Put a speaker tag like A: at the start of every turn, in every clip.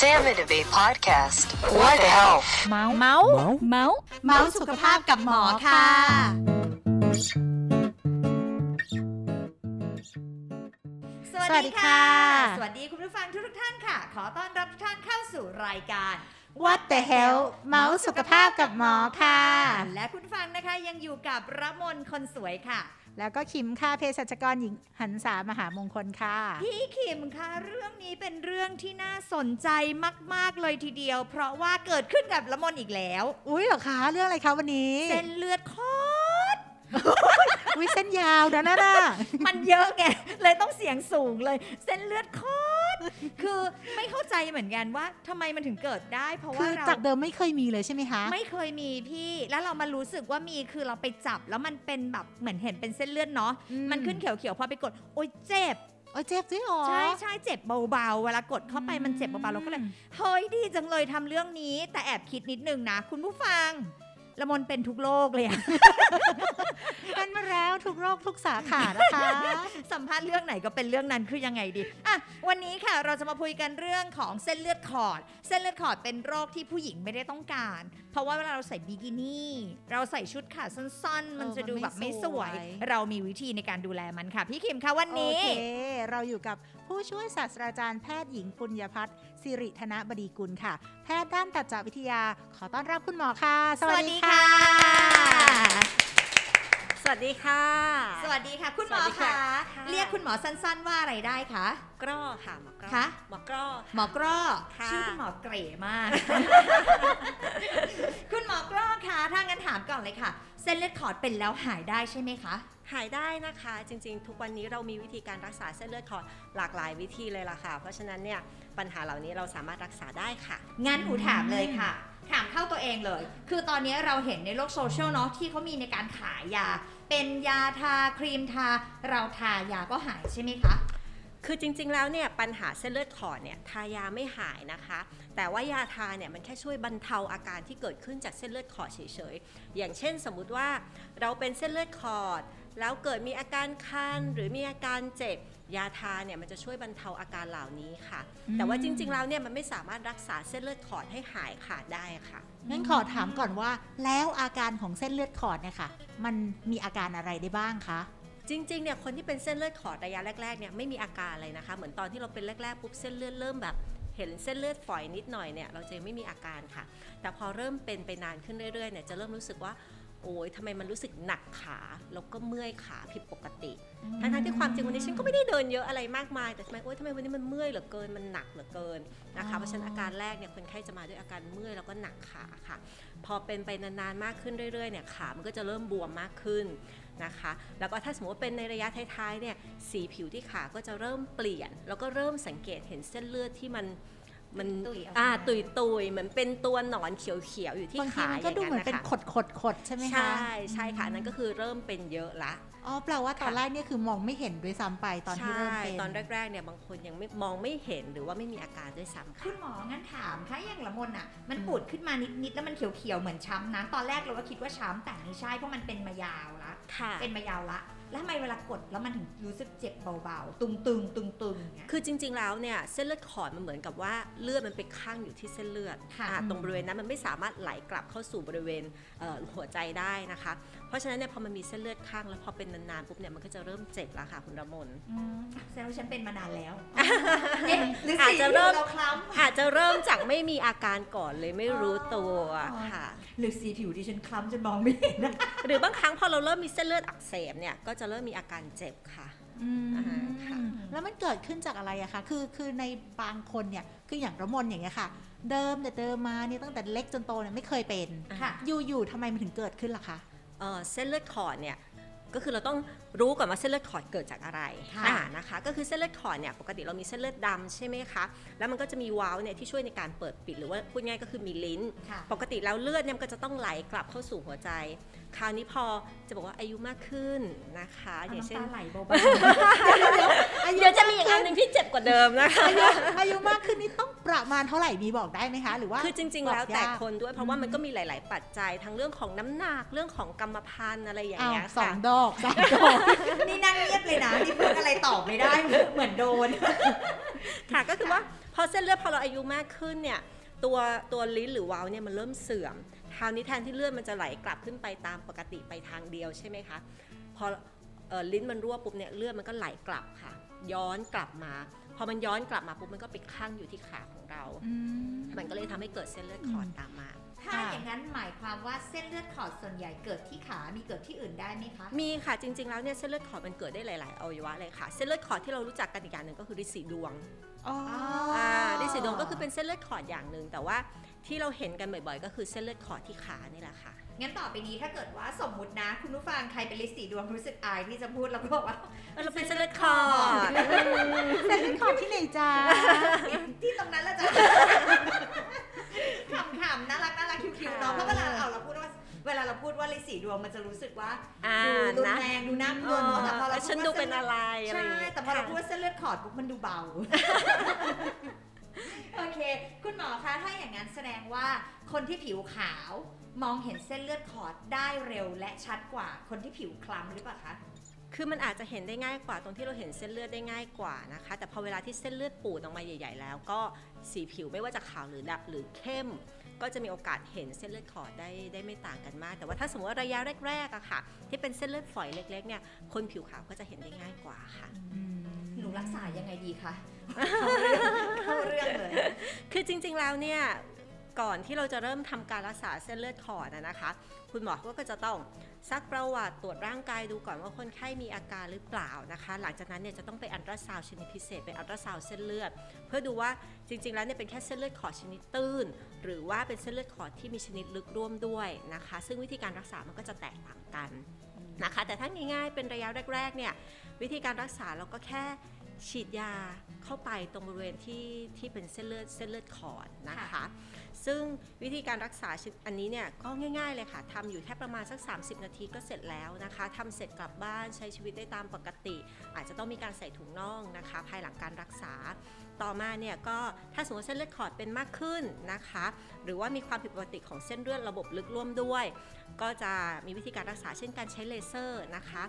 A: Sam and Abe podcast. What the health?
B: เมาส์เมาส์เมาส์
C: เมาส์สุขภาพกับหมอค่ะ สวัสดีค่ะ สวัสดีคุณผู้ฟังทุกๆท่านค่ะ ขอต้อนรับทุกท่านเข้าสู่รายการ
B: What the hell เมาส์สุขภาพกับหมอค่ะ
C: และคุณผู้ฟังนะคะยังอยู่กับระมนคนสวยค่ะ
B: แล้วก็คิมค่ะเภสัชกรหญิงหันสามหามงคลค่ะ
C: พี่ขิมคะเรื่องนี้เป็นเรื่องที่น่าสนใจมาก ๆ เลยทีเดียว เพราะว่าเกิดขึ้นกับละมนอีกแล้ว
B: อุ้ยเหรอคะเรื่องอะไรคะวันนี้
C: เส้นเลือดคอด
B: อุ้ยเส้นยาวนะน่ะน่ะ
C: มันเยอะไงเลยต้องเสียงสูงเลย เส้นเลือดคอด คือไม่เข้าใจเหมือนกันว่าทำไมมันถึงเกิดได้ เพราะ
B: คื
C: ว่า
B: อ
C: เรา
B: จากเดิมไม่เคยมีเลยใช่ไหมคะ
C: ไม่เคยมีพี่ แล้วเรามารู้สึกว่ามีคือเราไปจับแล้วมันเป็นแบบเหมือนเห็นเป็นเส้นเลือดเนาะ
B: อืม
C: มันขึ้นเขียวๆพอไปกดโอ๊ยเจ็บ
B: โอ้ยเจ็บจริงเหรอ
C: ใช่ใช่เจ็บเบาๆ เวลากดเข้าไปมันเจ็บเบาๆเราก็เลย เฮ้ยดีจังเลยทำเรื่องนี้ แต่แอบคิดนิดนึงนะ คุณผู้ฟังละมนเป็นทุกโรคเลยอะ
B: เป็นมาแล้ว ทุกโรคทุกสาขานะคะ
C: สัมภาษณ์เรื่องไหนก็เป็นเรื่องนั้นคือยังไงดีอะวันนี้ค่ะเราจะมาคุยกันเรื่องของเส้นเลือดขอด เส้นเลือดขอดเป็นโรคที่ผู้หญิงไม่ได้ต้องการ เพราะว่าเวลาเราใส่บิกินี่ เราใส่ชุดขาสั้นๆ มันจะดูแบบไม่สวย เรามีวิธีในการดูแลมันค่ะ พี่คิมคะวันนี้
B: โอเคเราอยู่กับผู้ช่วยศาสตราจารย์แพทย์หญิงปุญญพัฒน์สิริธนบดีกุลค่ะ แพทย์ด้านตัดจวิทยาขอต้อนรับคุณหมอค่ะ
C: สวัสดีค่ะ
D: สวัสดีค่ะ
C: สวัสดีค่ะ คุณหมอ
D: สวัสดี
C: คะ
D: ค่ะ
C: เรียกคุณหมอสั้นๆว่าอะไรได้คะ
D: กรอค่ะหมอกรอ
C: คะ
D: หมอกรอ
C: หมอกรอก
D: ค่ะ
C: ชื่อคุณหมอเก๋มาก คุณหมอกรอกคะถ้างั้นถามก่อนเลยค่ะ เส้นเลือดขอดเป็นแล้วหายได้ใช่ไหมคะ
D: หายได้นะคะจริงๆ ทุกวันนี้เรามีวิธีการรักษาเส้นเลือดขอดหลากหลายวิธีเลยล่ะค่ะ เพราะฉะนั้นเนี่ยปัญหาเหล่านี้เราสามารถรักษาได้ค่ะ
C: งั้นหนูถามเลยค่ะ ถามเข้าตัวเองเลย คือตอนนี้เราเห็นในโลกโซเชียลเนาะที่เขามีในการขายยา เป็นยาทาครีมทาเราทายาก็หายใช่ไหมคะ
D: คือจริงๆ แล้วเนี่ยปัญหาเส้นเลือดขอดเนี่ยทายาไม่หายนะคะ แต่ว่ายาทาเนี่ยมันแค่ช่วยบรรเทาอาการที่เกิดขึ้นจากเส้นเลือดขอดเฉยๆ อย่างเช่นสมมุติว่าเราเป็นเส้นเลือดขอด แล้วเกิดมีอาการคันหรือมีอาการเจ็บยาทาเนี่ยมันจะช่วยบรรเทาอาการเหล่านี้ค่ะ แต่ว่าจริงๆ แล้วเนี่ยมันไม่สามารถรักษาเส้นเลือดขอดให้หายขาดได้ค่ะ
B: งั้นขอถามก่อนว่า แล้วอาการของเส้นเลือดขอดเนี่ยค่ะ มันมีอาการอะไรได้บ้างคะ
D: จริงๆเนี่ยคนที่เป็นเส้นเลือดขอดระยะแรกๆเนี่ยไม่มีอาการอะไรนะคะ เหมือนตอนที่เราเป็นแรกๆปุ๊บเส้นเลือดเริ่มแบบเห็นเส้นเลือดฝอยนิดหน่อยเนี่ยเราจะไม่มีอาการค่ะ แต่พอเริ่มเป็นไปนานขึ้นเรื่อยๆเนี่ยจะเริ่มรู้สึกว่า โอ้ยทำไมมันรู้สึกหนักขาแล้วก็เมื่อยขาผิดปกติ ทั้งๆที่ความจริงวันนี้ฉันก็ไม่ได้เดินเยอะอะไรมากมาย แต่ทำไมโอ๊ยทำไมวันนี้มันเมื่อยเหลือเกินมันหนักเหลือเกินนะคะเพราะฉะนั้นอาการแรกเนี่ยคนไข้จะมาด้วยอาการเมื่อยแล้วก็หนักขาค่ะ พอเป็นไปนานๆมากขึ้นเรื่อยๆเนี่ยขามันก็จะเริ่มบวมมากขึ้นนะคะ แล้วก็ถ้าสมมติว่าเป็นในระยะท้ายๆเนี่ยสีผิวที่ขาก็จะเริ่มเปลี่ยน แล้วก็เริ่มสังเกตเห็นเส้นเลือดที่มัน มัน
C: ตุยๆออกมา
D: อ่าตุยตุยๆเหมือนเป็นตัวหนอนเขียวๆอยู่ที่
B: บางที
D: ขา
B: มัน
D: อ
B: ก็
D: ย่าง
B: ดู
D: นั้
B: เหมือน
D: น
B: เป็น
D: นะคะ
B: ขดขดขดๆๆใช่ไหมคะ
D: ใช่ใช่ค่ะอันนั่นก็คือเริ่มเป็นเยอะละ
B: อ๋อแปลว่าตอนแรกเนี่ยคือมองไม่เห็นด้วยซ้ำไปตอนที่เริ่มเป็น
D: ใช่ตอนแรกๆเนี่ยบางคนยังไม่มองไม่เห็นหรือว่าไม่มีอาการด้วยซ้ำ
C: คุ
D: ค่ะ
C: ณหมองั้นถามคะอย่างละมนอะมันปูดขึ้นมานิดๆแล้วมันเขียวๆเหมือนช้ำนะตอนแรกเราก็คิดว่าช้ำแต่ไม่ใช่เพราะมันเป็นมายาวละ
D: ค่ะ
C: เป็นมายาวละแล้วทำไมเวลากดแล้วมันถึงรู้สึกเจ็บเบาๆ ตึงๆตึงๆอย่างเงี้ย
D: คือจริงๆแล้วเนี่ยเส้นเลือดขอดมันเหมือนกับว่าเลือดมันไปข้างอยู่ที่เส้นเลือด
C: ค่ะ
D: อ่าตรงบริเวณนั้นมันไม่สามารถไหลกลับเข้าสู่บริเวณเอ่อหัวใจได้นะคะเพ ราะฉะนั้นเนี่ยพอมันมีเส้นเลือดข้างแล้วพอเป็นนานๆปุ๊บเนี่ยมันก็จะเริ่มเจ็บแล้วค่ะคุณระมน
C: อืมแสดงว่าฉันเป็นมานานแล้วเอ๊ะหรือ
D: อาจ
C: สี
D: จะ
C: ผิ
D: เริ่
C: ว
D: ม
C: เราคล้ำ
D: อาจจะเริ่มจากไม่มีอาการก่อนเลยไม่รู้ตัว
C: อ๋อ
D: ค่ะ
C: หรือสีผิวที่ฉันคล้ำจนมองไม่เห็นนะ
D: หรือบางครั้งพอเราเริ่มมีเส้นเลือดอักเสบเนี่ยก็จะเริ่มมีอาการเจ็บค่ะ
B: อืม
D: อ่าค่ะ
B: แล้วมันเกิดขึ้นจากอะไรอะคะ คือ คือในบางคนเนี่ย คืออย่างระมนอย่างเงี้ยค่ะ เดิมแต่เดิมมาเนี่ยตั้งแต่เล็กจนโตเนี่ยไม่เคยเป็น
C: ค่ะ
B: อยู่ๆทำไมมันถึงเกิดขึ้นล่ะคะ
D: เอ่อเส้นเลือดขอดเนี่ยก็คือเราต้องรู้ก่อนว่าเส้นเลือดขอดเกิดจากอะไร
C: ค่ะ
D: อ่านะคะก็คือเส้นเลือดขอดเนี่ยปกติเรามีเส้นเลือดดำใช่ไหมคะแล้วมันก็จะมีวาล์วเนี่ยที่ช่วยในการเปิดปิดหรือว่าพูดง่ายก็คือมีลิ้น
C: ค่ะ
D: ปกติแล้วเลือดเนี่ยมันก็จะต้องไหลกลับเข้าสู่หัวใจ คราวนี้พอจะบอกว่าอายุมากขึ้นนะคะ
C: เอา
D: อย่างเช่น
C: น้ำตาไหลเบา
D: เดี๋ยวจะมีอีกอันหนึ่งที่เจ็บกว่าเดิมนะคะ
B: อายุอายุมากขึ้นนี่ต้องประมาณเท่าไหร่มีบอกได้ไหมคะ หรือว่า
D: คือจริง ๆ แล้วแต่
B: บอกยาก
D: คนด้วยเพราะว่ามันก็มีหลาย ๆ ปัจจัยทั้งเรื่องของน้ำหนักเรื่องของกรรมพันธุ์อะไรอย่าง
B: อ้าว
D: เงี้ย
B: สอ
D: ค่ะ
B: งดออกสามดอก
C: นี่นั่งเงียบเลยนะนี่พูดอะไรตอบไม่ได้เหมือนโดน
D: ค่ะก็คือว่าพอเส้นเลือดพอเราอายุมากขึ้นเนี่ยตัวตัวลิ้นหรือวาล์วเนี่ยมันเริ่มเสื่อม คราวนี้แทนที่เลือดมันจะไหลกลับขึ้นไปตามปกติไปทางเดียวใช่ไหมคะพอเอ่อลิ้นมันรั่วปุ๊บเนี่ยเลือดมันก็ไหลกลับค่ะ ย้อนกลับมา พอมันย้อนกลับมาปุ๊บมันก็ไปคั่งอยู่ที่ขาของเรา มันก็เลยทำให้เกิดเส้นเลือดขอดตามมา
C: ถ้าอย่างนั้นหมายความว่าเส้นเลือดขอดส่วนใหญ่เกิดที่ขา มีเกิดที่อื่นได้ไหมคะ
D: มีค่ะ จริง ๆ แล้วเนี่ยเส้นเลือดขอดมันเกิดได้หลาย ๆ อวัยวะเลยค่ะ เส้นเลือดขอดที่เรารู้จักกันอีกอย่างหนึ่งก็คือฤทธิ์สีดวง
B: อ๋อ
D: อ่าฤทธิ์สีดวงก็คือเป็นเส้นเลือดขอดอย่างหนึ่งแต่ว่า ที่เราเห็นกันบ่อยๆ ก็คือเส้นเลือดขอดที่ขานี่แหละค่ะ
C: งั้นต่อไปนี้ถ้าเกิดว่าสมมุตินะ คุณผู้ฟังใครเป็นลิสีดวงรู้สึกอายที่จะพูดแล้วก็บอกว่า
D: เออเราเป็นเส้นเลือดขอด
B: เส้นเลือดขอดที่ไหนจ้า
C: ที่ตรงนั้นละจ้ะขำๆน่ารักน่ารักคิวๆเนาะเพราะเวลาเอาเราพูดว่าเวลาเราพูดว่าลิสีดวงมันจะรู้สึกว่า
D: อ่า
C: ดูรุน
D: นะ
C: แรงดูน่ากลัวเนอะแต่พอเรา
D: แล้ว
C: พู
D: ฉัน
C: ว่า
D: ดูเป็นอะไรอะไร
C: ใช่
D: อย่างเงี้ย
C: แต่พอเรา
D: ค่ะ
C: พูดว่าเส้นเลือดขอดปุ๊บมันดูเบา โอเค คุณหมอคะ ถ้าอย่างนั้นแสดงว่าคนที่ผิวขาวมองเห็นเส้นเลือดขอดได้เร็วและชัดกว่าคนที่ผิวคล้ำหรือเปล่าคะ
D: คือมันอาจจะเห็นได้ง่ายกว่าตรงที่เราเห็นเส้นเลือดได้ง่ายกว่านะคะ แต่พอเวลาที่เส้นเลือดปูดออกมาใหญ่ ๆ แล้ว ก็สีผิวไม่ว่าจะขาวหรือดำหรือเข้ม ก็จะมีโอกาสเห็นเส้นเลือดขอดได้ได้ไม่ต่างกันมาก แต่ว่าถ้าสมมติว่าระยะแรกๆอะค่ะ ที่เป็นเส้นเลือดฝอยเล็กๆเนี่ยคนผิวขาวก็จะเห็นได้ง่ายกว่าค่ะ
C: หนูรักษายังไงดีคะเข้าเรื่องเข้าเรื่องเลย
D: คือจริง ๆแล้วเนี่ยก่อนที่เราจะเริ่มทำการรักษาเส้นเลือดขอดนะนะคะ คุณหมอก็จะต้อง ซักประวัติตรวจร่างกายดูก่อนว่าคนไข้มีอาการหรือเปล่านะคะ หลังจากนั้นเนี่ยจะต้องไปอัลตราซาวชนิดพิเศษไปอัลตราซาวเส้นเลือด เพื่อดูว่าจริง ๆ แล้วเนี่ยเป็นแค่เส้นเลือดขอดชนิดตื้น หรือว่าเป็นเส้นเลือดขอดที่มีชนิดลึกร่วมด้วยนะคะ ซึ่งวิธีการรักษามันก็จะแตกต่างกันนะคะแต่ถ้าง่ายๆเป็นระยะแรกๆเนี่ยวิธีการรักษาเราก็แค่ ฉีดยาเข้าไปตรงบริเวณที่ที่เป็นเส้นเลือดเส้นเลือดขอดนะคะ
C: ค่ะ
D: ซึ่งวิธีการรักษาชนิดอันนี้เนี่ยก็ง่าย ๆเลยค่ะทำอยู่แค่ประมาณสัก 30 นาทีก็เสร็จแล้วนะคะทำเสร็จกลับบ้านใช้ชีวิตได้ตามปกติ อาจจะต้องมีการใส่ถุงน่องนะคะ ภายหลังการรักษา ต่อมาเนี่ยก็ถ้าสมมติเส้นเลือดขอดเป็นมากขึ้นนะคะ หรือว่ามีความผิดปกติของเส้นเลือดระบบลึกร่วมด้วย ก็จะมีวิธีการรักษาเช่นการใช้เลเซอร์นะคะ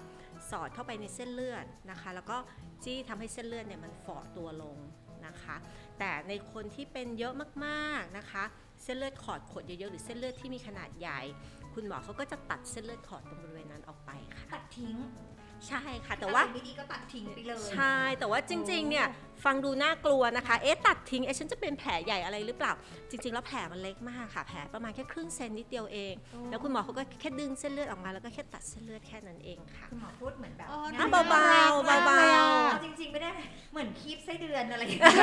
D: สอดเข้าไปในเส้นเลือดนะคะ แล้วก็จี้ทำให้เส้นเลือดเนี่ยมันฝ่อตัวลงนะคะ แต่ในคนที่เป็นเยอะมากๆนะคะ เส้นเลือดขอดขดเยอะๆหรือเส้นเลือดที่มีขนาดใหญ่ คุณหมอเขาก็จะตัดเส้นเลือดขอดตรงบริเวณนั้นออกไปค่ะ
C: ตัดทิ้ง
D: ใช่ค่ะ แต่ว่า
C: ถ้เป็นไม่ดีก็ตัดทิ้งไปเลย
D: ใช่แต่ว่าจริงๆเนี่ยฟังดูน่ากลัวนะคะ เอ๊ะตัดทิ้งเอ๊ะฉันจะเป็นแผลใหญ่อะไรหรือเปล่า จริง ๆ แล้วแผลมันเล็กมากค่ะ แผลประมาณแค่ครึ่งเซนนิดเดียวเอง แล้วคุณหมอเขาก็แค่ดึงเส้นเลือดออกมาแล้วก็แค่ตัดเส้นเลือดแค่นั้นเองค่ะ
C: คุณหมอพูดเหมือนแบบ
B: อ๋อ
C: ง่ย
D: เบาๆ
C: มก
D: เบาๆ
C: เอาจริงๆไม่ได้นะเหมือนคีบไส้เดือนอะไรอย่างเงี้ย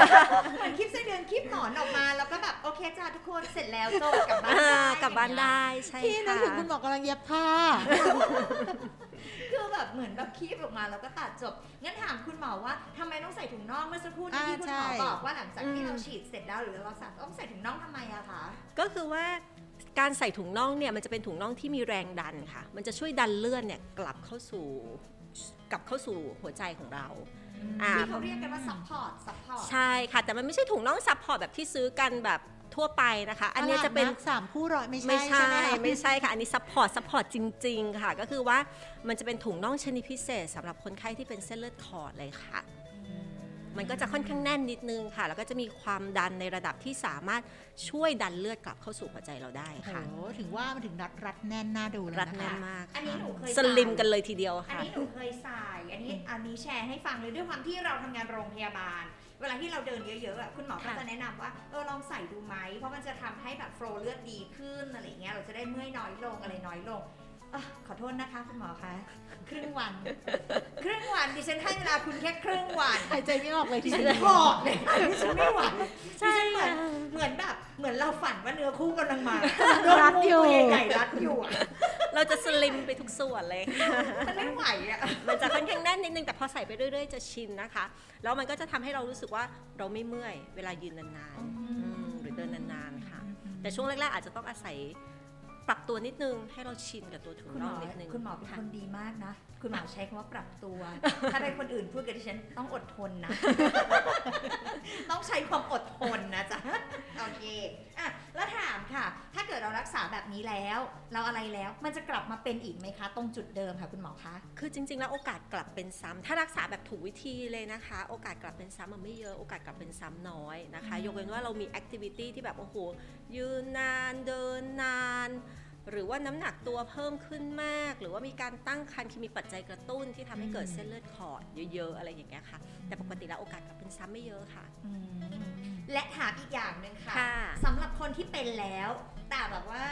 C: เหมือนคีบไส้เดือนคีบหนอนออกมา แล้วก็แบบโอเคจ้าทุกคนเสร็จแล้วจบกลับบ้าน
D: อ่า
C: ได้
D: กลับบ้านได้ใช่
B: พี่นึก
D: ค่ะ
B: ถึงคุณหหมอกำลังเย็บผ้า
C: คือ แบบเหมือนแบบคีบออกมาแล้วก็ตัดจบ งั้นถามคุณหมอว่าทำไมต้องใส่ถุงน่องเมื่อสักครู่นี้
B: อ่า
C: ที่คุณหมอ
B: ใช่
C: บอกว่าหลังจากที่
D: อืม
C: เราฉีดเสร็จแล้วหรือเราสั่งต้องใส่ถุงน่องทำไมอะคะ
D: ก็คือว่าการใส่ถุงน่องเนี่ยมันจะเป็นถุงน่องที่มีแรงดันค่ะ มันจะช่วยดันเลือดเนี่ยกลับเข้าสู่กลับเข้าสู่หัวใจของเราอ่า
C: ที่เขาเรียกกันว่า support support
D: ใช่ค่ะ แต่มันไม่ใช่ถุงน่อง support แบบที่ซื้อกันแบบ ทั่วไปนะคะ อันเนี้ยจะเป็น
B: สามคู่ร้อยไม่ใช่
D: ไม่ใช่
B: ไหมคะ
D: ไม่ใช่ค่ะ อันนี้ support support จริง ๆ ค่ะ ก็คือว่ามันจะเป็นถุงน่องชนิดพิเศษสำหรับคนไข้ที่เป็นเส้นเลือดขอดเลยค่ะ มันก็จะค่อนข้างแน่นนิดนึงค่ะ แล้วก็จะมีความดันในระดับที่สามารถช่วยดันเลือดกลับเข้าสู่หัวใจเราได้
B: โอ้
D: ค่ะ
B: โหถึงว่ามันถึงรัดรัดแน่นน่าดูเลย
D: รัด
B: นะ
D: แน่น
B: คะ
D: มาก
C: อันนี้หนูเคย
D: สลิม
C: ใส่
D: กันเลยทีเดียว
C: อัน
D: ค่ะ
C: นี้หนูเคยใส่อันนี้อันนี้แชร์ให้ฟังเลยด้วยความที่เราทำงานโรงพยาบาล เวลาที่เราเดินเยอะๆอะคุณหมอก็
D: ค่ะ
C: จะแนะนำว่าเออลองใส่ดูไหมเพราะมันจะทำให้แบบโฟลว์เลือดดีขึ้นอะไรเงี้ยเราจะได้เมื่อยน้อยลงอะไรน้อยลงอะขอโทษนะคะคุณหมอคะครึ่งวัน ครึ่งวันดิฉันให้เวลาคุณแค่ครึ่งวัน
B: หายใจไม่ออกเลย
C: ดิ
B: ที
C: ฉัน
B: เดียว
C: หอบเลยค่ะดิฉันไม่ไหวดิ
D: ใช่
C: ฉันเหมือน
D: ค่ะ
C: เหมือนแบบเหมือนเราฝันว่าเนื้อคู่กำลังมา
B: รัดอยู่
C: ตัวใหญ่ๆรัดอยู่ อะ
D: เราจะสลิมไปทุกส่วนเลยค่ะ
C: มันไม่ไหวอะ
D: มันจะค่อนข้างแน่นนิดนึงแต่พอใส่ไปเรื่อย ๆ จะชินนะคะ แล้วมันก็จะทำให้เรารู้สึกว่าเราไม่เมื่อย เวลายืนนานๆอืมหรือเดินนานๆค่ะ แต่ช่วงแรกๆอาจจะต้องอาศัย ปรับตัวนิดนึงให้เราชินกับตัวถุง
C: คุณห
D: น่
C: ม
D: อง
C: อ
D: นิดนึง
C: คุณหมอเป็น
D: ค่ะ
C: คนดีมากนะ คุณหมอใช้คำว่าปรับตัว ถ้าเป็นคนอื่นพูดกับดิฉันต้องอดทนนะ ต้องใช้ความอดทนนะจ๊ะ โอเคอะแล้วถามค่ะ ถ้าาเกิดเรารักษาแบบนี้แล้ว เราอะไรแล้วมันจะกลับมาเป็นอีกไหมคะ ตรงจุดเดิมค่ะ คุณหมอคะ
D: คือจริง ๆ แล้วโอกาสกลับเป็นซ้ำถ้ารักษาแบบถูกวิธีเลยนะคะ โอกาสกลับเป็นซ้ำมันไม่เยอะโอกาสกลับเป็นซ้ำน้อยนะคะ
C: อืม
D: ยกเว้นว่าเรามี activity ที่แบบโอ้โหยืนนานเดินนาน หรือว่าน้ำหนักตัวเพิ่มขึ้นมาก หรือว่ามีการตั้งครรภ์คือมีปัจจัยกระตุ้นที่ทำให้เกิดเส้นเลือดขอดเยอะๆ อะไรอย่างเงี้ยค่ะ แต่ปกติแล้วโอกาสกลับเป็นซ้ำไม่เยอะค่ะ
C: และถามอีกอย่างหนึ่งค่ะ
D: ค่ะ
C: สำหรับคนที่เป็นแล้ว แต่แบบว่า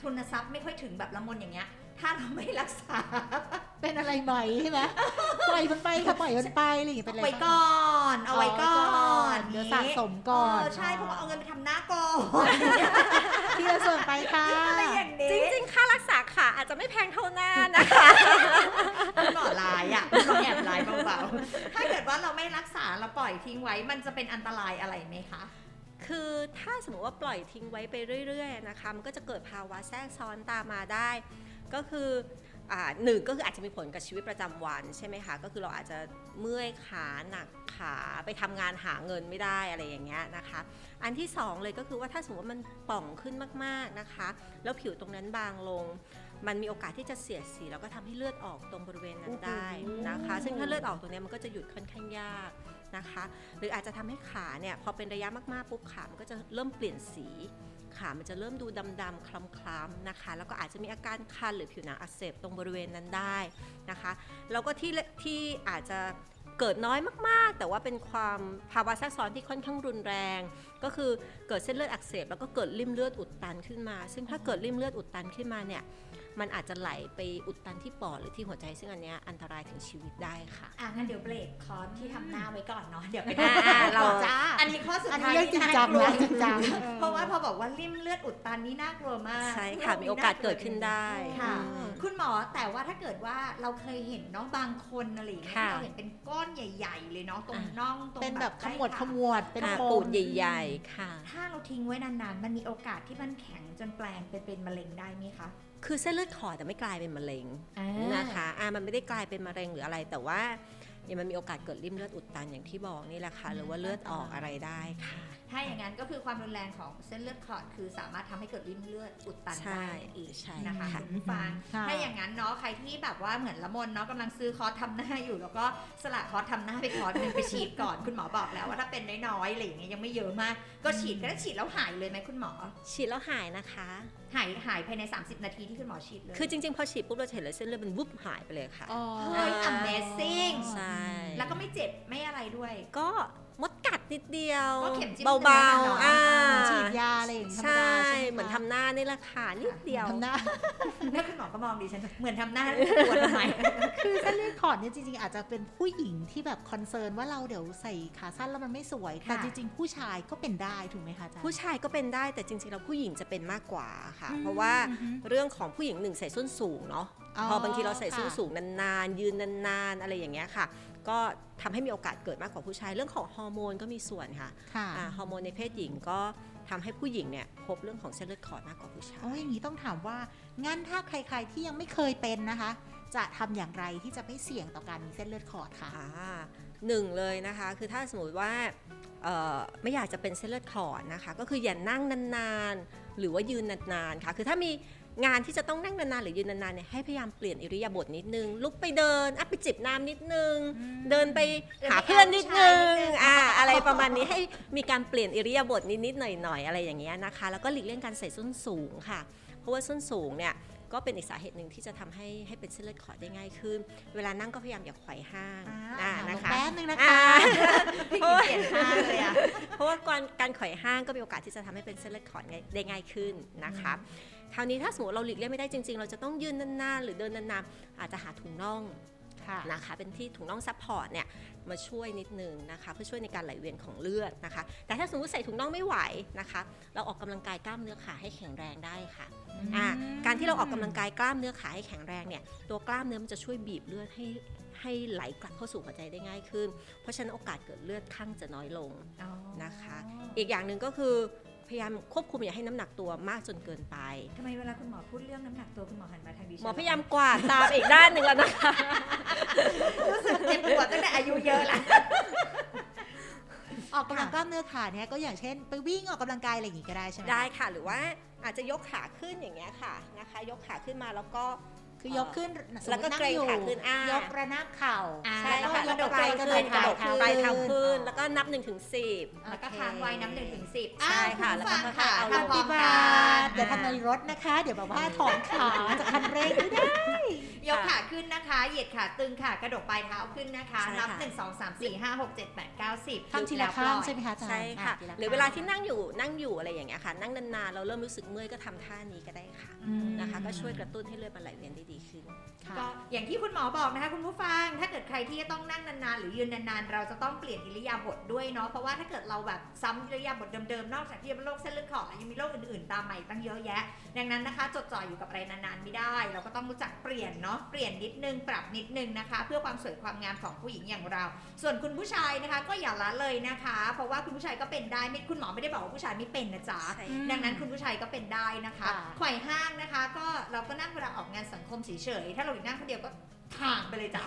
C: ทุนทรัพย์ไม่ค่อยถึงแบบละมนอย่างเงี้ย ถ้าเราไม่รักษา
B: เป็นอะไรใหม่ใช่ไหมปล่อยมันไปค่ะปล่อยมันไปอะไรอย่างเงี้ยเป็นอะไร
C: ไว้ก่อน เอาไว้ก่อน
B: เดี๋ยวสะสมก่อน
C: เใช่เพราะว่าเอาเงินไปทำหน้าก่อน
B: ที่เราส่วนไปค่ะ
C: อะไรอย่างนี้
D: จริงๆ ค่ารักษาขาอาจจะไม่แพงเท่าหน้านะคะ
C: คุณหมอลายอะคุณหมอแอบลายเบาๆถ้าเกิดว่าเราไม่รักษาเราปล่อยทิ้งไว้มันจะเป็นอันตรายอะไรไหมคะ
D: คือถ้าสมมติว่าปล่อยทิ้งไว้ไปเรื่อย ๆ นะคะ มันก็จะเกิดภาวะแทรกซ้อนตามมาได้ ก็คือหนึ่งก็คืออาจจะมีผลกับชีวิตประจำวันใช่ไหมคะก็คือเราอาจจะเมื่อยขาหนักขาไปทำงานหาเงินไม่ได้อะไรอย่างเงี้ยนะคะ อันที่สองเลยก็คือว่าถ้าสมมติว่ามันป่องขึ้นมากๆนะคะ แล้วผิวตรงนั้นบางลง มันมีโอกาสที่จะเสียดสีแล้วก็ทำให้เลือดออกตรงบริเวณนั้นได้นะคะ ซึ่งถ้าเลือดออกตรงเนี้ยมันก็จะหยุดค่อนข้างยากนะคะ หรืออาจจะทำให้ขาเนี่ยพอเป็นระยะมากๆปุ๊บขามันก็จะเริ่มเปลี่ยนสีขามันจะเริ่มดูดำๆคล้ำๆนะคะ แล้วก็อาจจะมีอาการคันหรือผิวหนังอักเสบตรงบริเวณนั้นได้นะคะแล้วก็ที่ที่อาจจะเกิดน้อยมากๆ แต่ว่าเป็นความภาวะแทรกซ้อนที่ค่อนข้างรุนแรง ก็คือเกิดเส้นเลือดอักเสบแล้วก็เกิดริ่มเลือดอุดตันขึ้นมา ซึ่งถ้าเกิดริ่มเลือดอุดตันขึ้นมาเนี่ยมันอาจจะไหลไปอุดตันที่ปอดหรือที่หัวใจซึ่งอันเนี้ยอันตรายถึงชีวิตได้ค่ะ
C: อะงั้นเดี๋ยวเบรกคอร์สที่ทำหน้าไว้ก่อนเนาะเดี๋ยวไป
D: อ่าเรา
C: จ้าอันนี้ข้อสุด
B: อัน
C: ท้า
B: นี้
C: ย
B: เรื่องจริงจังนะจริงจัง
C: เพราะว่าพอบอกว่าริ่มเลือดอุดตันนี่น่ากลัวมาก
D: ใช่ค่ะมีโอกาสเกิดขึ้นได้
C: ค่ะ
D: อืม
C: คุณหมอแต่ว่าถ้าเกิดว่าเราเคยเห็นเนาะบางคนอะไรอย่างเงี้ย
D: ค่ะ
C: เราเห็นเป็นก้อนใหญ่ ๆ เลยเนาะตรง
D: อะ
C: น่องตรง
B: เป็นแบบข
C: ใต้
B: มวด
C: ขา
B: ขมวดเป็น
D: อ่า
B: โฟม
D: ปูดใหญ่ๆค่ะ
C: ถ้าเราทิ้งไว้นานๆ มันมีโอกาสที่มันแข็งจนแปลงเป็นเป็นมะเร็งได้ไหมคะ
D: คือเส้นเลือดขอดแต่ไม่กลายเป็นมะเร็ง
C: อ่า
D: นะคะอ่ามันไม่ได้กลายเป็นมะเร็งหรืออะไรแต่ว่าเนี่ยมันมีโอกาสเกิดริ่มเลือดอุดตันอย่างที่บอกนี่แหละค่ะหรือว่าเลือดออกอะไรได้ค่ะ
C: ถ้าอย่างนั้นก็คือความรุนแรงของเส้นเลือดขอดคือสามารถทำให้เกิดริ่มเลือดอุดตัน
D: ใช่
C: ได้อีก
D: ใช่
C: นะคะ
D: ค่ะ
C: คุณผู้ฟัง
B: ค่ะ
C: ถ้าอย่างนั้นเนาะใครที่แบบว่าเหมือนละมนเนาะกำลังซื้อคอร์สทำหน้าอยู่ แล้วก็สละคอร์สทำหน้าไปคอร์สหนึงไปฉีดก่อนคุณหมอบอกแล้วว่าถ้าเป็นน้อยๆอะไรอย่างเงี้ยยังไม่เยอะมาก ก็ฉีดก็ได้ฉีดแล้วหายเลยไหมคุณหมอ
D: ฉีดแล้วหายนะคะ
C: หายหายภายใน 30 นาทีที่คุณหมอฉีดเลย
D: คือจริงๆ พอฉีดปุ๊บเราจะเห็นเลยเส้นเลือดมันวุบหายไปเลยค่ะ
B: อ๋อ
C: เฮ้ย amazing
D: ใช่
C: แล้วก็ไม่เจ็บ ไม่อะไรด้วย
D: ก็ มดกัดนิดเดียว
C: ก็เข็มจิ้ม
D: เบา
C: ธรรมดาเนอะ
D: ๆอ่า
B: ฉีดยาอะไรอย่างงี้ธรรม
D: ใช่
B: ดาใช่ไหมคะ
D: เหมือนทำหน้านี่แหละค่ะนิดเดียว
B: ทำหน้า
C: แล้วคุณหมอก็มองดิฉันเหมือนทำหน้าปวดทำไม
B: คือเส้นเลือดขอดเนี่ยจริงๆอาจจะเป็นผู้หญิงที่แบบคอนเซิร์นว่าเราเดี๋ยวใส่ขาสั้นแล้วมันไม่สวย
C: ค่ะ
B: แต่จริงๆ ผู้ชายก็เป็นได้ถูกไหมคะอาจารย์
D: ผู้ชายก็เป็นได้แต่จริงๆแล้วผู้หญิงจะเป็นมากกว่าค่ะ
B: อืม
D: เพราะว่า
B: อือฮึ
D: เรื่องของผู้หญิงหนึ่งใส่ส้นสูงเนาะ
B: อ๋อ
D: พอบางทีเราใส่ส้น
B: ค่ะ
D: สูงนานๆยืนนานๆ อะไรอย่างเงี้ยค่ะ ก็ทำให้มีโอกาสเกิดมากกว่าผู้ชาย เรื่องของฮอร์โมนก็มีส่วนค่ะ
B: ค่ะ
D: อ่าฮอร์โมนในเพศหญิงก็ทำให้ผู้หญิงเนี่ยพบเรื่องของเส้นเลือดขอดมากกว่าผู้ชาย
B: โอ้ยอย่างนี้ต้องถามว่างั้นถ้าใคร ๆที่ยังไม่เคยเป็นนะคะ จะทำอย่างไรที่จะไม่เสี่ยงต่อการมีเส้นเลือดขอดค่ะ
D: อ่าหนึ่งเลยนะคะ คือถ้าสมมติว่าเอ่อไม่อยากจะเป็นเส้นเลือดขอดนะคะ ก็คืออย่านั่งนานๆ หรือว่ายืนนานๆค่ะ คือถ้ามี งานที่จะต้องนั่งนานๆหรือยืนนานๆเนี่ยให้พยายามเปลี่ยนอิริยาบถนิดนึง ลุกไปเดินอะไปจิบน้ำนิดนึง เดินไปหาเพื่อนนิดนึงอ่าอะไรประมาณนี้ให้มีการเปลี่ยนอิริยาบถนิดๆหน่อยๆอะไรอย่างเงี้ยนะคะ แล้วก็หลีกเลี่ยงการใส่ส้นสูงค่ะ เพราะว่าส้นสูงเนี่ย ก็เป็นอีกสาเหตุหนึ่งที่จะทำให้ให้เป็นเส้นเลือดขอดได้ง่ายขึ้น เวลานั่งก็พยายามอย่าไขว่ห้าง
B: อ่า
D: อ่า
B: ล
D: นะ
B: ง
D: คะ
B: แป๊บนึงนะ
D: อ่า
B: คะ
C: พี่กิ๊กเปลี่ยนท่าเลยอะ
D: เพราะว่าการการไขว่ห้างก็มีโอกาสที่จะทำให้เป็นเส้นเลือดขอดง่ายได้ง่ายขึ้นนะคะคราวนี้ถ้าสมมติเราหลีกเลี่ยงไม่ได้จริง ๆ เราจะต้องยืนนานๆหรือเดินนานๆอาจจะหาถุงน่อง
B: ค่ะ
D: นะคะเป็นที่ถุงน่อง support เนี่ย มาช่วยนิดนึงนะคะ เพื่อช่วยในการไหลเวียนของเลือดนะคะ แต่ถ้าสมมติใส่ถุงน่องไม่ไหวนะคะ เราออกกำลังกายกล้ามเนื้อขาให้แข็งแรงได้ค่ะอ่าการที่เราออกกำลังกายกล้ามเนื้อขาให้แข็งแรงเนี่ยตัวกล้ามเนื้อมันจะช่วยบีบเลือดให้ให้ไหลกลับเข้าสู่หัวใจได้ง่ายขึ้น เพราะฉะนั้นโอกาสเกิดเลือดข้างจะน้อยลงนะคะ อีกอย่างหนึ่งก็คือพยายามควบคุมอย่าให้น้ำหนักตัวมากจนเกินไป
C: ทำไมเวลาคุณหมอพูดเรื่องน้ำหนักตัวคุณหมอหันมาทางดิฉัน
D: หมอพยายามกวาดตามอีกด้านหนึ่งแล้วนะคะ
C: รู้สึกเจ็บปวดตั้งแต่อายุเยอะแล้ว
B: ออกกำลังกล้ามเนื้อขาเนี่ยก็อย่างเช่น ไปวิ่งออกกำลังกายอะไรอย่างงี้ก็ได้ใช่ไหม
D: ได้ค่ะ หรือว่าอาจจะยกขาขึ้นอย่างเงี้ยค่ะนะคะ ยกขาขึ้นมาแล้วก็
B: คือยกขึ้น
D: แล้วก็
B: สมมุตินั่
D: เกรง
B: อยู่
D: ขาขึ้นอ่าย
B: กระนาบเข่า
C: อ่า
D: ใช่
B: แล้ว
D: ค่ะ
B: ก็
D: แล้วก็
B: ยก
D: ปลาย
B: กระ
D: ขึ้น
B: เท้าก
D: ระโดด
B: เท้า
D: ปลายเท้า
B: ขึ้น
D: ขึ้น แล้วก็นับ1นถึงสิบ
C: แล้วก็ค้างไว้น้ำหนึ่งถึงสิบ
D: ใช่ค่ะ
C: อ้าวณผู้ฟัง
D: แล้วก็
C: ค่ะ
D: เอาลง
C: ทำพร้อม
B: บา
C: กัน
B: ทเดี๋ยวทำในรถนะคะ เดี๋ยวแบบว่าถอนขาจากคันเร่งไม่ได้
C: ยกขาขึ้นนะคะ เหยียดขาตึงค่ะ กระดกปลายเท้าขึ้นนะคะ
D: ใช่
C: นับ
D: ค่ะ
C: หนึ่งสองสามสี่ห้าหกเจ็ดแปดเก้าสิบ
B: ทำทีละข้างใช่ไหมคะอาจารย์
D: ใช่ค่ะ
B: อ่ทีล
D: หรือเวลาที่นั่งอยู่นั่งอยู่อะไรอย่างเงี้ยค่ะ นั่งนานๆเราเริ่มรู้สึกเมื่อยก็ทำท่านี้ก็ได้ค่ะ
B: อืม
D: นะคะ ก็ช่วยกระตุ้นให้เลือดมันไหลเวียนได้ดีขึ้น
B: ค่ะ
C: ก็อย่างที่คุณหมอบอกนะคะคุณผู้ฟัง ถ้าเกิดใครที่จะต้องนั่งนานๆ หรือยืนนานๆ เราจะต้องเปลี่ยนอิริยาบถด้วยเนาะเพราะว่าถ้าเกิดเราแบบซ้ำอิริยาบถเดิมๆนอกจากที่จะเป็นโรคเส้นเลือดขอดแล้วยังมีโรคอื่นๆตามมาอีกตั้งเยอะแยะ ดังนั้นนะคะ จดจ่ออยู่กับอะไรนานๆไม่ได้ เราก็ต้องรู้จักเปลี่ยนเนาะเปลี่ยนนิดนึงปรับนิดนึงนะคะ เพื่อความสวยความงามของผู้หญิงอย่างเรา ส่วนคุณผู้ชายนะคะ ก็อย่าละเลยนะคะ เพราะว่าคุณผู้ชายก็เป็นได้ไม่คุณหมอไม่ได้บอกว่าผู้ชายไม่เป็นนะจ๊ะ
D: ใช่
B: อืม
C: ดังนั้นคุณผู้ชายก็เป็นได้นะคะ
B: ค่ะ
C: ไขว่ห้างนะคะ ก็เราก็นั่งเวลาออกงานสังคมเฉยๆถ้าเราอยู่นั่งคนเดียวก็ห่างไปเลยจ้ะ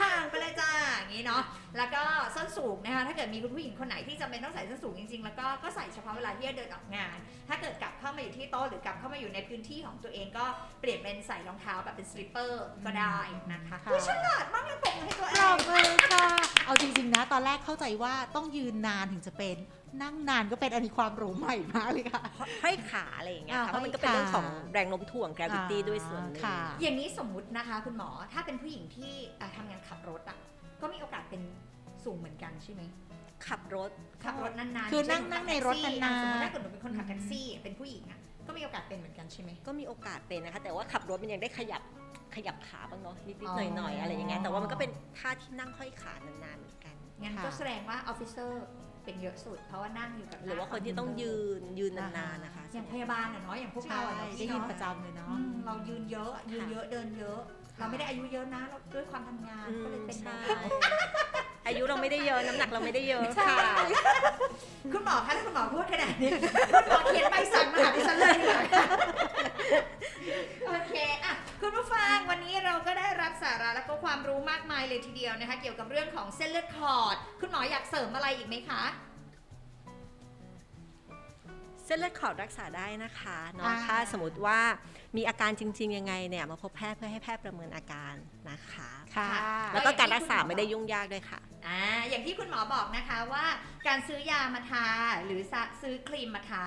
C: ห่างไปเลยจ้าอย่างนี้เนาะแล้วก็ส้นสูงนะคะ ถ้าเกิดมีคุณผู้หญิงคนไหนที่จำเป็นต้องใส่ส้นสูงจริงๆ แล้วก็ก็ใส่เฉพาะเวลาที่จะเดินออกงาน ถ้าเกิดกลับเข้ามาอยู่ที่โต๊ะหรือกลับเข้ามาอยู่ในพื้นที่ของตัวเองก็เปลี่ยนเป็นใส่รองเท้าแบบเป็น slipper ก็ได้นะคะ
B: ค่ะ
C: อุ๊ยฉลาดมากเลยปรบมือให้ตัวเอง
B: ปรบมือค่ะ เอาจริงๆนะ ตอนแรกเข้าใจว่าต้องยืนนานถึงจะเป็น นั่งนานก็เป็นอันนี้ความรู้ใหม่มากเลยค่ะ
D: ห้อยขาอะไรอย่างเงี้ย
B: อ่า
D: ค่ะเพราะมันก็เป็น
B: ห้อย
D: เรื่องของ
B: ขา
D: แรงโน้มถ่วง gravity ด้วยส่วนหนึ่ง
B: ค่ะ
C: อย่างนี้สมมุตินะคะ คุณหมอถ้าเป็นผู้หญิงที่อะทำงานขับรถอะก็มีโอกาสเป็นสูงเหมือนกันใช่ไหม
D: ขับรถ
C: ขับรถนานๆ
B: คือ
C: เช่
B: นั่งนั่งในรถ
C: ขับแท็กซี่
B: นานๆ
C: อะสมมติถ้าเกิดหนูเป็นคนขับแท็กซี่เป็นผู้หญิงอะก็มีโอกาสเป็นเหมือนกันใช่ไหม
D: ก็มีโอกาสเป็นนะคะ แต่ว่าขับรถมันยังได้ขยับขยับขาบ้างเนาะนิด
B: อ๋
D: ๆ
B: อ
D: หน่อยๆอะไรอย่างเงี้ยแต่ว่ามันก็เป็นท่าที่นั่งห้อยขานานๆเหมือนกัน
C: งั้น
B: ค่ะ
C: ก็แสดงว่า officer เป็นเยอะสุด เพราะว่านั่งอยู่กับ
D: หรือว่าคนที่ต้องยืนยืนนานๆนะคะ
C: อย่างพยาบาลอะเนาะอย่างพวก
B: ใช่
C: เราอะเนาะ
B: ได้
C: พี่
B: ยิน
C: เนาะ
B: ประจำเลยเนาะ
C: อืมเรายืนเยอะยืนเยอะเดินเยอะ เราไม่ได้อายุเยอะนะเราด้วยความทำงาน
D: อืม
C: ก็เลยเป็น
D: ใช่
C: ได้
D: อายุเราไม่ได้เยอะน้ำหนักเราไม่ได้เยอะค่ะ
C: คุณหมอคะถ้าคุณหมอพูดขนาดนี้คุณหมอเขียนใบสั่งมาหาดิฉันเลยดีกว่าค่ะโอเคอะคุณผู้ฟังวันนี้เราก็ได้รับสา ระและก็ความรู้มากมายเลยทีเดียวนะคะ เกี่ยวกับเรื่องของเส้นเลือดขอด คุณหมออยากเสริมอะไรอีกไหมคะ
D: เส้นเลือดขอดรักษาได้นะคะเนาะ
B: อ่า
D: ถ้าสมมติว่ามีอาการจริง ๆ ยังไงเนี่ยมาพบแพทย์เพื่อให้แพทย์ประเมินอาการนะคะ
B: ค่ะ
D: แล้วก็การรักษาไม่ได้ยุ่งยากด้วยค่ะ
C: อ่าอย่างที่คุณหมอบอกนะคะว่าการซื้อยามาทาหรือซะซื้อครีมมาทา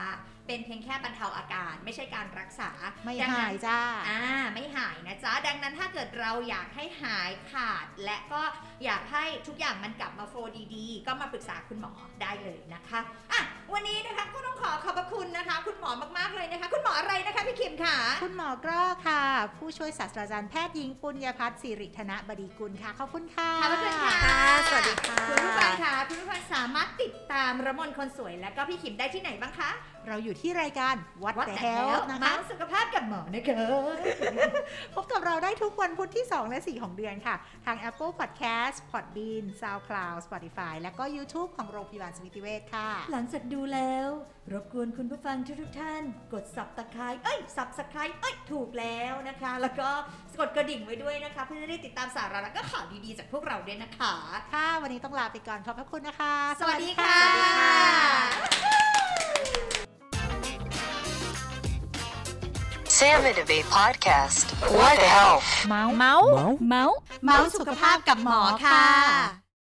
C: เป็นเพียงแค่บรรเทาอาการ ไม่ใช่การรักษา
B: ไม่
C: ดัง
B: หา
C: นั้น
B: ยจ้า
C: อ่าไม่หายนะจ๊ะ ดังนั้นถ้าเกิดเราอยากให้หายขาด และก็อยากให้ทุกอย่างมันกลับมาโฟลว์ดีๆ ก็มาปรึกษาคุณหมอได้เลยนะคะอะวันนี้นะคะก็ต้องขอขอบพระคุณนะคะ คุณหมอมากๆเลยนะคะ คุณหมออะไรนะคะพี่คิมค่ะ
B: คุณหมอกรอค่ะ ผู้ช่วยศาสตราจารย์แพทย์หญิงปุญญพัฒน์สิริธนบดีกุลค่ะ ขอบคุณค่ะ
C: ขอบพระคุณค่ะ
D: ค่ะ สวัสดีค่ะ
C: คุณผู้ฟังค่ะคุณผู้ฟังสามารถติดตามระมนคนสวยและก็พี่ขิมได้ที่ไหนบ้างคะ
B: เราอยู่ที่รายการ What
C: What
B: the
C: the
B: Hell
C: Health
B: นะ
C: เมา
B: คะ
C: ส์สุขภาพกับหมอนะคะ
B: พบกับเราได้ทุกวันพุธที่ 2 และ 4 ของเดือนค่ะ ทาง Apple Podcast Podbean SoundCloud Spotify และก็ YouTube ของโรงพยาบาลสมิติเวชค่ะ
C: หลังจากดูแล้ว รบกวนคุณผู้ฟังทุกๆท่าน กดสับตะไคร้เอ้ยสับสไคร้เอ้ยถูกแล้วนะคะ แล้วก็ กดกระดิ่งไว้ด้วยนะคะ เพื่อจะได้ติดตามสาระและก็ข่าวดีๆ จากพวกเราด้วยนะคะ
B: ค่ะวันนี้ต้องลาไปก่อนขอบพระคุณนะคะ
C: สวัสดีค่ะ
D: สวัสดีค่ะ
A: Salmon Debate Podcast. What the health?
B: เมาส์
E: เมาส์เมาส์
B: เมาส์สุขภาพกับหมอค่ะ